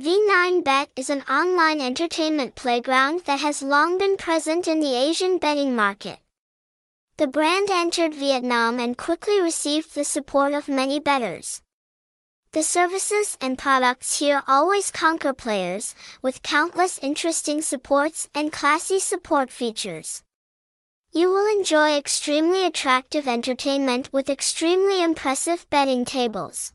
V9Bet is an online entertainment playground that has long been present in the Asian betting market. The brand entered Vietnam and quickly received the support of many bettors. The services and products here always conquer players, with countless interesting supports and classy support features. You will enjoy extremely attractive entertainment with extremely impressive betting tables.